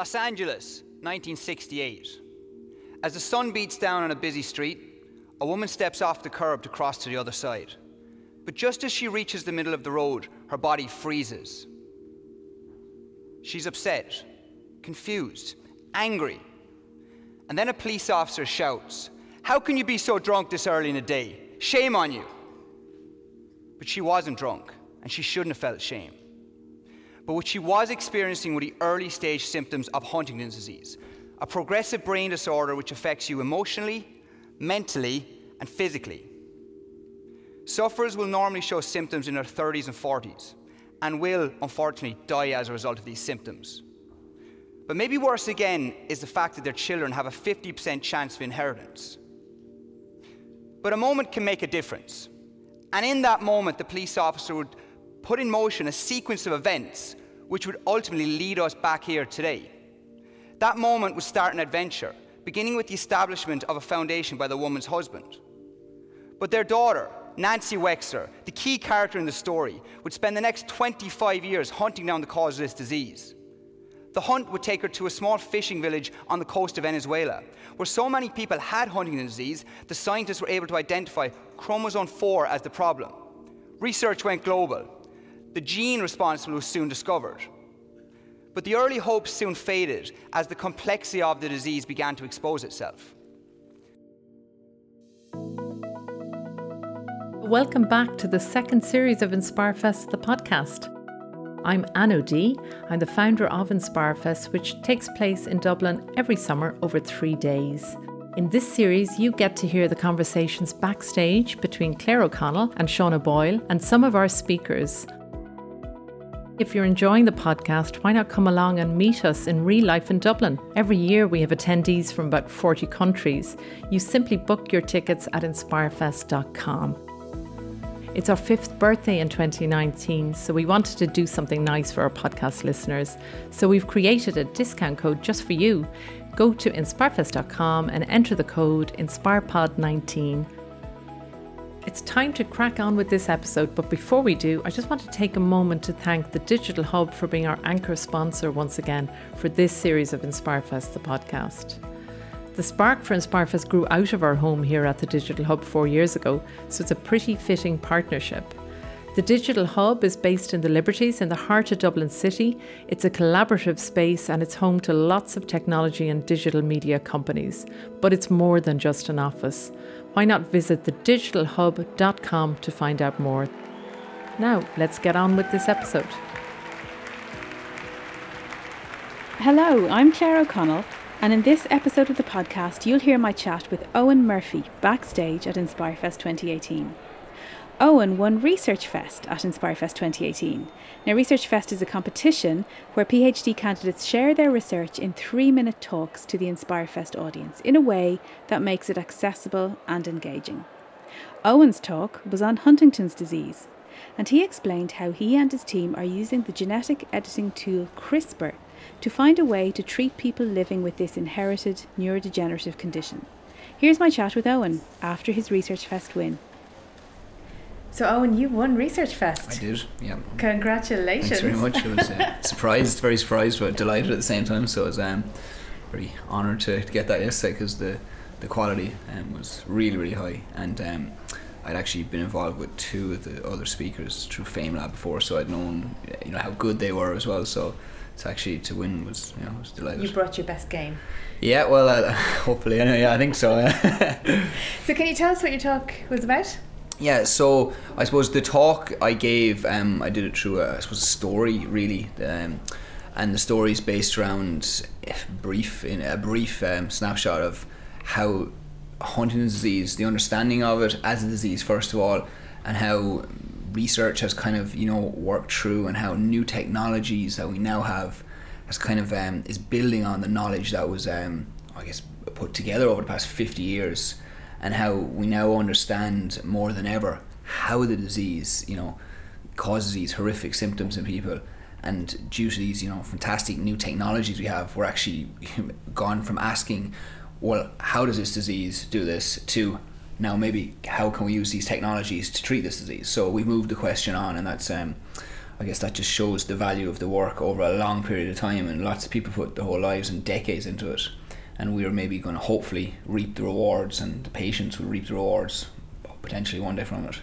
Los Angeles, 1968. As the sun beats down on a busy street, a woman steps off the curb to cross to the other side. But just as she reaches the middle of the road, her body freezes. She's upset, confused, angry. And then a police officer shouts, How can you be so drunk this early in the day? Shame on you. But she wasn't drunk, and she shouldn't have felt shame. But what she was experiencing were the early stage symptoms of Huntington's disease, a progressive brain disorder which affects you emotionally, mentally, and physically. Sufferers will normally show symptoms in their 30s and 40s and will, unfortunately, die as a result of these symptoms. But maybe worse again is the fact that their children have a 50% chance of inheritance. But a moment can make a difference. And in that moment, the police officer would put in motion a sequence of events which would ultimately lead us back here today. That moment would start an adventure, beginning with the establishment of a foundation by the woman's husband. But their daughter, Nancy Wexler, the key character in the story, would spend the next 25 years hunting down the cause of this disease. The hunt would take her to a small fishing village on the coast of Venezuela, where so many people had Huntington's disease, the scientists were able to identify chromosome 4 as the problem. Research went global. The gene responsible was soon discovered. But the early hopes soon faded as the complexity of the disease began to expose itself. Welcome back to the second series of InspireFest, the podcast. I'm Ann O'Dea. I'm the founder of InspireFest, which takes place in Dublin every summer over three days. In this series, you get to hear the conversations backstage between Claire O'Connell and Shauna Boyle and some of our speakers. If you're enjoying the podcast, why not come along and meet us in real life in Dublin? Every year we have attendees from about 40 countries. You simply book your tickets at inspirefest.com. It's our fifth birthday in 2019, so we wanted to do something nice for our podcast listeners. So we've created a discount code just for you. Go to inspirefest.com and enter the code InspirePod19. It's time to crack on with this episode, but before we do, I just want to take a moment to thank the Digital Hub for being our anchor sponsor once again for this series of InspireFest, the podcast. The spark for InspireFest grew out of our home here at the Digital Hub four years ago, so it's a pretty fitting partnership. The Digital Hub is based in the Liberties in the heart of Dublin City. It's a collaborative space and it's home to lots of technology and digital media companies. But it's more than just an office. Why not visit thedigitalhub.com to find out more? Now, let's get on with this episode. Hello, I'm Claire O'Connell, and in this episode of the podcast, you'll hear my chat with Owen Murphy backstage at InspireFest 2018. Owen won Research Fest at InspireFest 2018. Now, Research Fest is a competition where PhD candidates share their research in three minute talks to the InspireFest audience in a way that makes it accessible and engaging. Owen's talk was on Huntington's disease, and he explained how he and his team are using the genetic editing tool CRISPR to find a way to treat people living with this inherited neurodegenerative condition. Here's my chat with Owen after his Research Fest win. So, Owen, you won Research Fest. I did, yeah. Congratulations. Thanks very much. I was uh, surprised, very surprised, but delighted at the same time. So I was um, very honoured to, to get that yesterday because the, the quality um, was really, really high. And um, I'd actually been involved with two of the other speakers through FameLab before, so I'd known you know how good they were as well. So to actually to win was you know was delighted. You brought your best game. Yeah, well, uh, hopefully, anyway, yeah, I think so. so, can you tell us what your talk was about? Yeah, so I suppose the talk I gave, um, I did it through a, I suppose a story really, um, and the story is based around a brief in a brief um, snapshot of how Huntington's disease, the understanding of it as a disease first of all, and how research has kind of you know worked through and how new technologies that we now have has kind of um, is building on the knowledge that was um, I guess put together over the past 50 years and how we now understand more than ever how the disease you know causes these horrific symptoms in people. And due to these you know fantastic new technologies we have we're actually gone from asking well how does this disease do this? to now maybe how can we use these technologies to treat this disease? So we moved the question on and that's um, I guess that just shows the value of the work over a long period of time, and lots of people put their whole lives and decades into it, and we are maybe going to hopefully reap the rewards, and the patients will reap the rewards potentially one day from it.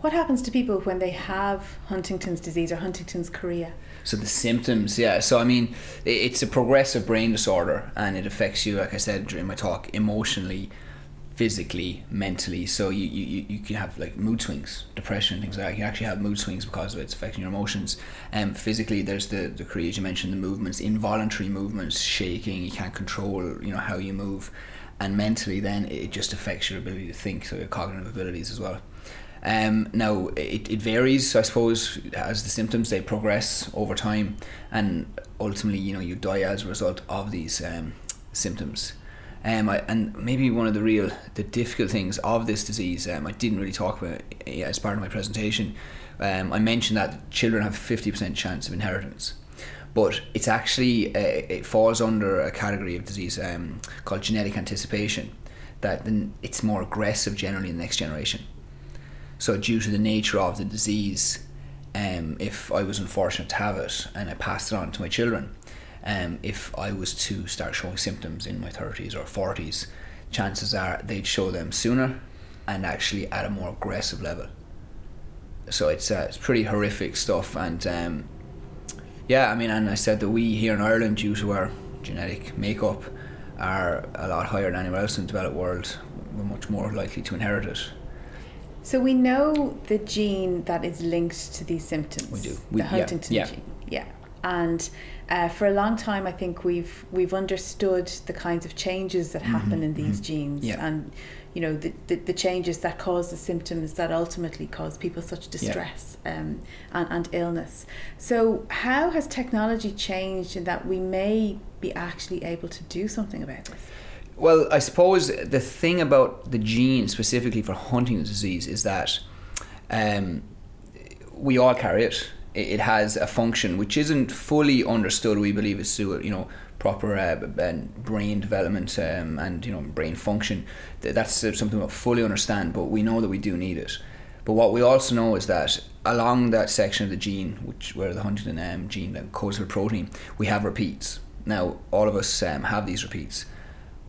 What happens to people when they have Huntington's disease or Huntington's chorea? So the symptoms, yeah. So I mean, it's a progressive brain disorder, and it affects you, like I said during my talk, emotionally, physically, mentally. So you, you, you can have like mood swings, depression, things like that. You actually have mood swings because of it. It's affecting your emotions. And um, physically, there's the the chorea you mentioned the movements, involuntary movements, shaking. You can't control you know how you move, and mentally, then it just affects your ability to think, so your cognitive abilities as well. Um, now it, it varies, I suppose, as the symptoms they progress over time, and ultimately, you know, you die as a result of these um, symptoms. Um, I, and maybe one of the real the difficult things of this disease, um, I didn't really talk about as part of my presentation. Um, I mentioned that children have fifty percent chance of inheritance, but it's actually uh, it falls under a category of disease um, called genetic anticipation. That it's more aggressive generally in the next generation. So due to the nature of the disease, um, if I was unfortunate to have it and I passed it on to my children, um, if I was to start showing symptoms in my 30s or 40s, chances are they'd show them sooner and actually at a more aggressive level. So it's uh, it's pretty horrific stuff, and um, yeah, I mean, and I said that we here in Ireland, due to our genetic makeup, are a lot higher than anywhere else in the developed world. We're much more likely to inherit it. So we know the gene that is linked to these symptoms. We do. We, the Huntington yeah, yeah. gene. Yeah. And uh, for a long time, I think we've we've understood the kinds of changes that happen Mm-hmm, in these genes, Yeah. and you know the, the, the changes that cause the symptoms that ultimately cause people such distress um, and, and illness. So, how has technology changed in that we may be actually able to do something about this? Well, I suppose the thing about the gene specifically for Huntington's disease is that um, we all carry it. It has a function which isn't fully understood. We believe is to you know proper uh, brain development um, and you know brain function. That's something we don't fully understand, but we know that we do need it. But what we also know is that along that section of the gene, which where the Huntington um, gene that codes for protein, we have repeats. Now all of us um, have these repeats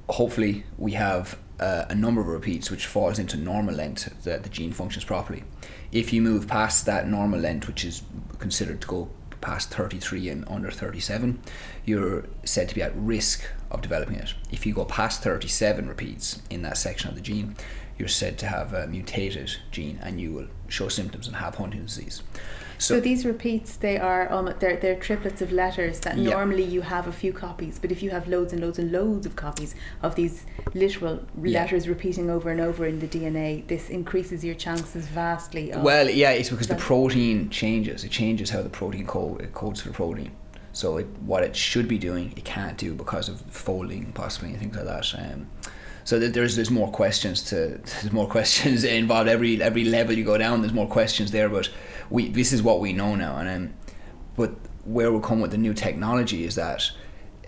hopefully we have uh, a number of repeats which falls into normal length that the gene functions properly. If you move past that normal length, which is considered to go past 33 and under 37, you're said to be at risk of developing it. If you go past 37 repeats in that section of the gene, you're said to have a mutated gene and you will show symptoms and have Huntington's disease. So, these repeats, they are um, they're, they're triplets of letters that Yeah. normally you have a few copies, but if you have loads and loads and loads of copies of these literal Yeah. letters repeating over and over in the DNA, this increases your chances vastly. Well, yeah, it's because the protein changes. It changes how the protein code it codes for the protein. So it, what it should be doing, it can't do because of folding, possibly, and things like that. Um, so there's there's more questions to there's more questions involved every every level you go down. There's more questions there, but we this is what we know now, and um, but where we'll come with the new technology is that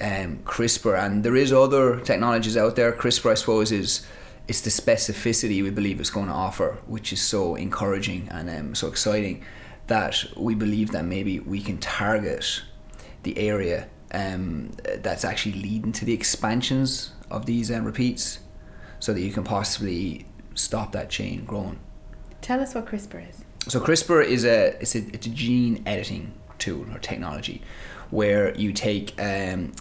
um, CRISPR and there is other technologies out there. CRISPR, I suppose, is it's the specificity we believe it's going to offer, which is so encouraging and um, so exciting that we believe that maybe we can target the area um, that's actually leading to the expansions of these um, repeats, so that you can possibly stop that chain growing. Tell us what CRISPR is. So CRISPR is a it's a, it's a gene editing tool or technology where you take um,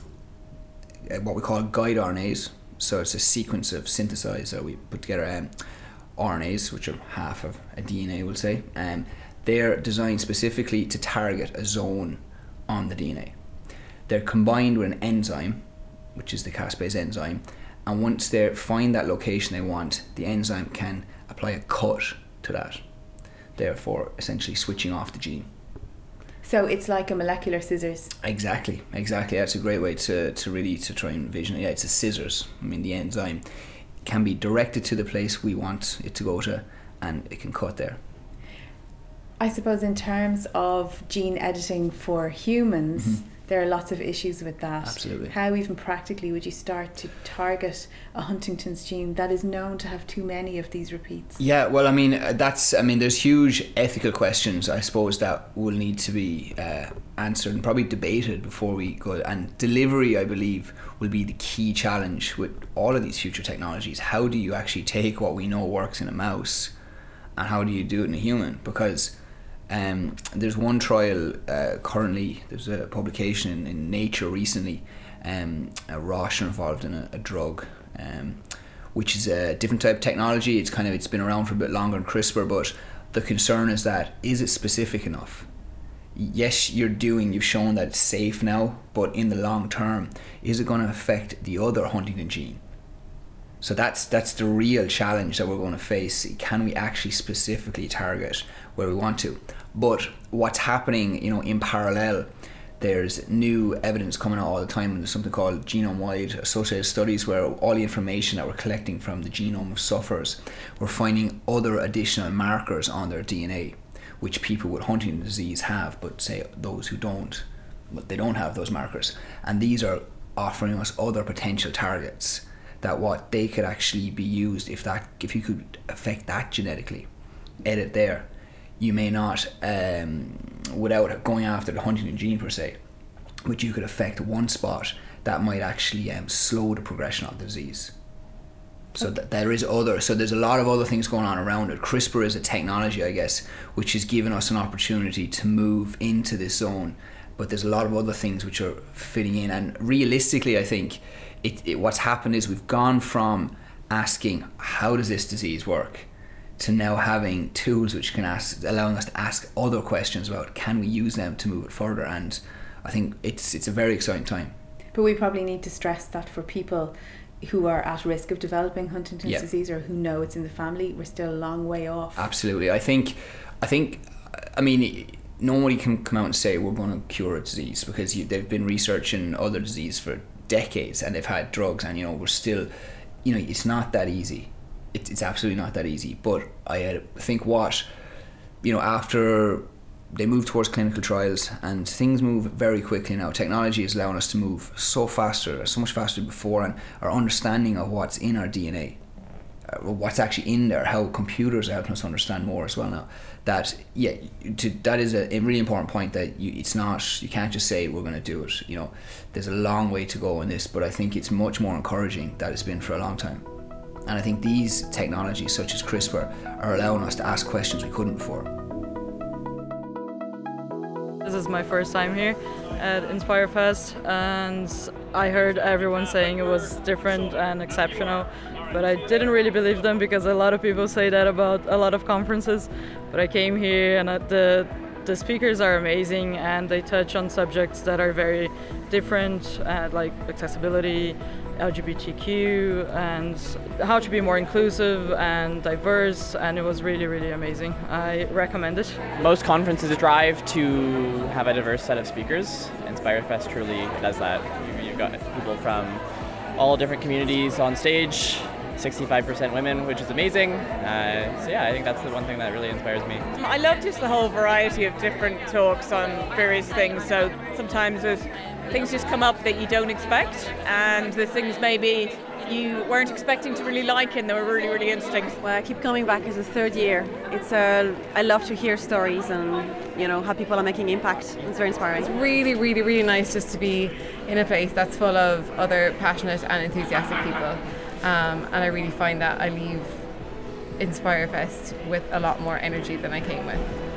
uh, what we call guide RNAs. So it's a sequence of synthesized. So we put together um, RNAs, which are half of a DNA, we'll say. Um, they're designed specifically to target a zone on the DNA. They're combined with an enzyme, which is the caspase enzyme, and once they find that location they want, the enzyme can apply a cut to that, therefore essentially switching off the gene. So it's like a molecular scissors. Exactly, exactly. That's a great way to, to really to try and envision it. Yeah, it's a scissors. I mean, the enzyme can be directed to the place we want it to go to, and it can cut there. I suppose in terms of gene editing for humans, mm-hmm. There are lots of issues with that. Absolutely. How even practically would you start to target a Huntington's gene that is known to have too many of these repeats? Yeah, well, I mean, uh, that's, I mean, there's huge ethical questions, I suppose, that will need to be uh, answered and probably debated before we go. And delivery, I believe, will be the key challenge with all of these future technologies. How do you actually take what we know works in a mouse and how do you do it in a human? Because um, there's one trial uh, currently, there's a publication in, in Nature recently, um, uh, Roche involved in a, a drug. Um, which is a different type of technology. It's kind of it's been around for a bit longer and CRISPR, but the concern is that is it specific enough? Yes, you're doing. You've shown that it's safe now, but in the long term, is it going to affect the other Huntington gene? So that's that's the real challenge that we're going to face. Can we actually specifically target where we want to? But what's happening, you know, in parallel there's new evidence coming out all the time and there's something called genome-wide associated studies where all the information that we're collecting from the genome of sufferers we're finding other additional markers on their dna which people with huntington disease have but say those who don't but they don't have those markers. And these are offering us other potential targets that what they could actually be used if that if you could affect that genetically. Edit there you may not, um, without going after the Huntington gene per se, but you could affect one spot that might actually um, slow the progression of the disease. So th- there is other. So there's a lot of other things going on around it. CRISPR is a technology, I guess, which has given us an opportunity to move into this zone. But there's a lot of other things which are fitting in. And realistically, I think it, it what's happened is we've gone from asking how does this disease work to now having tools which can ask, allowing us to ask other questions about can we use them to move it further. And I think it's it's a very exciting time. But we probably need to stress that for people who are at risk of developing Huntington's Yeah. disease or who know it's in the family, we're still a long way off. Absolutely, I think, I think, I mean, nobody can come out and say we're going to cure a disease because you, they've been researching other disease for decades and they've had drugs, and you know we're still, you know, it's not that easy. It, it's absolutely not that easy. But I uh, think what, you know, after they move towards clinical trials and things move very quickly now. Technology is allowing us to move so faster, so much faster than before, and our understanding of what's in our DNA, uh, what's actually in there, how computers are helping us understand more as well now. That yeah, to, that is a, a really important point. That you, it's not you can't just say we're going to do it. You know, there's a long way to go in this, but I think it's much more encouraging that it's been for a long time. And I think these technologies, such as CRISPR, are allowing us to ask questions we couldn't before. This is my first time here at Inspire Fest, and I heard everyone saying it was different and exceptional, but I didn't really believe them because a lot of people say that about a lot of conferences. But I came here, and uh, the the speakers are amazing, and they touch on subjects that are very different, uh, like accessibility, LGBTQ, and how to be more inclusive and diverse. And it was really, really amazing. I recommend it. most conferences strive to have a diverse set of speakers. Inspire Fest truly does that. You- You've got people from all different communities on stage, 65% women, which is amazing. Uh, so yeah, I think that's the one thing that really inspires me. I love just the whole variety of different talks on various things. So sometimes there's things just come up that you don't expect, and there's things maybe you weren't expecting to really like, and they were really, really interesting. Well, I keep coming back as a third year. It's uh, I love to hear stories and you know how people are making impact. It's very inspiring. It's really, really, really nice just to be in a place that's full of other passionate and enthusiastic people. Um, and I really find that I leave Inspire Fest with a lot more energy than I came with.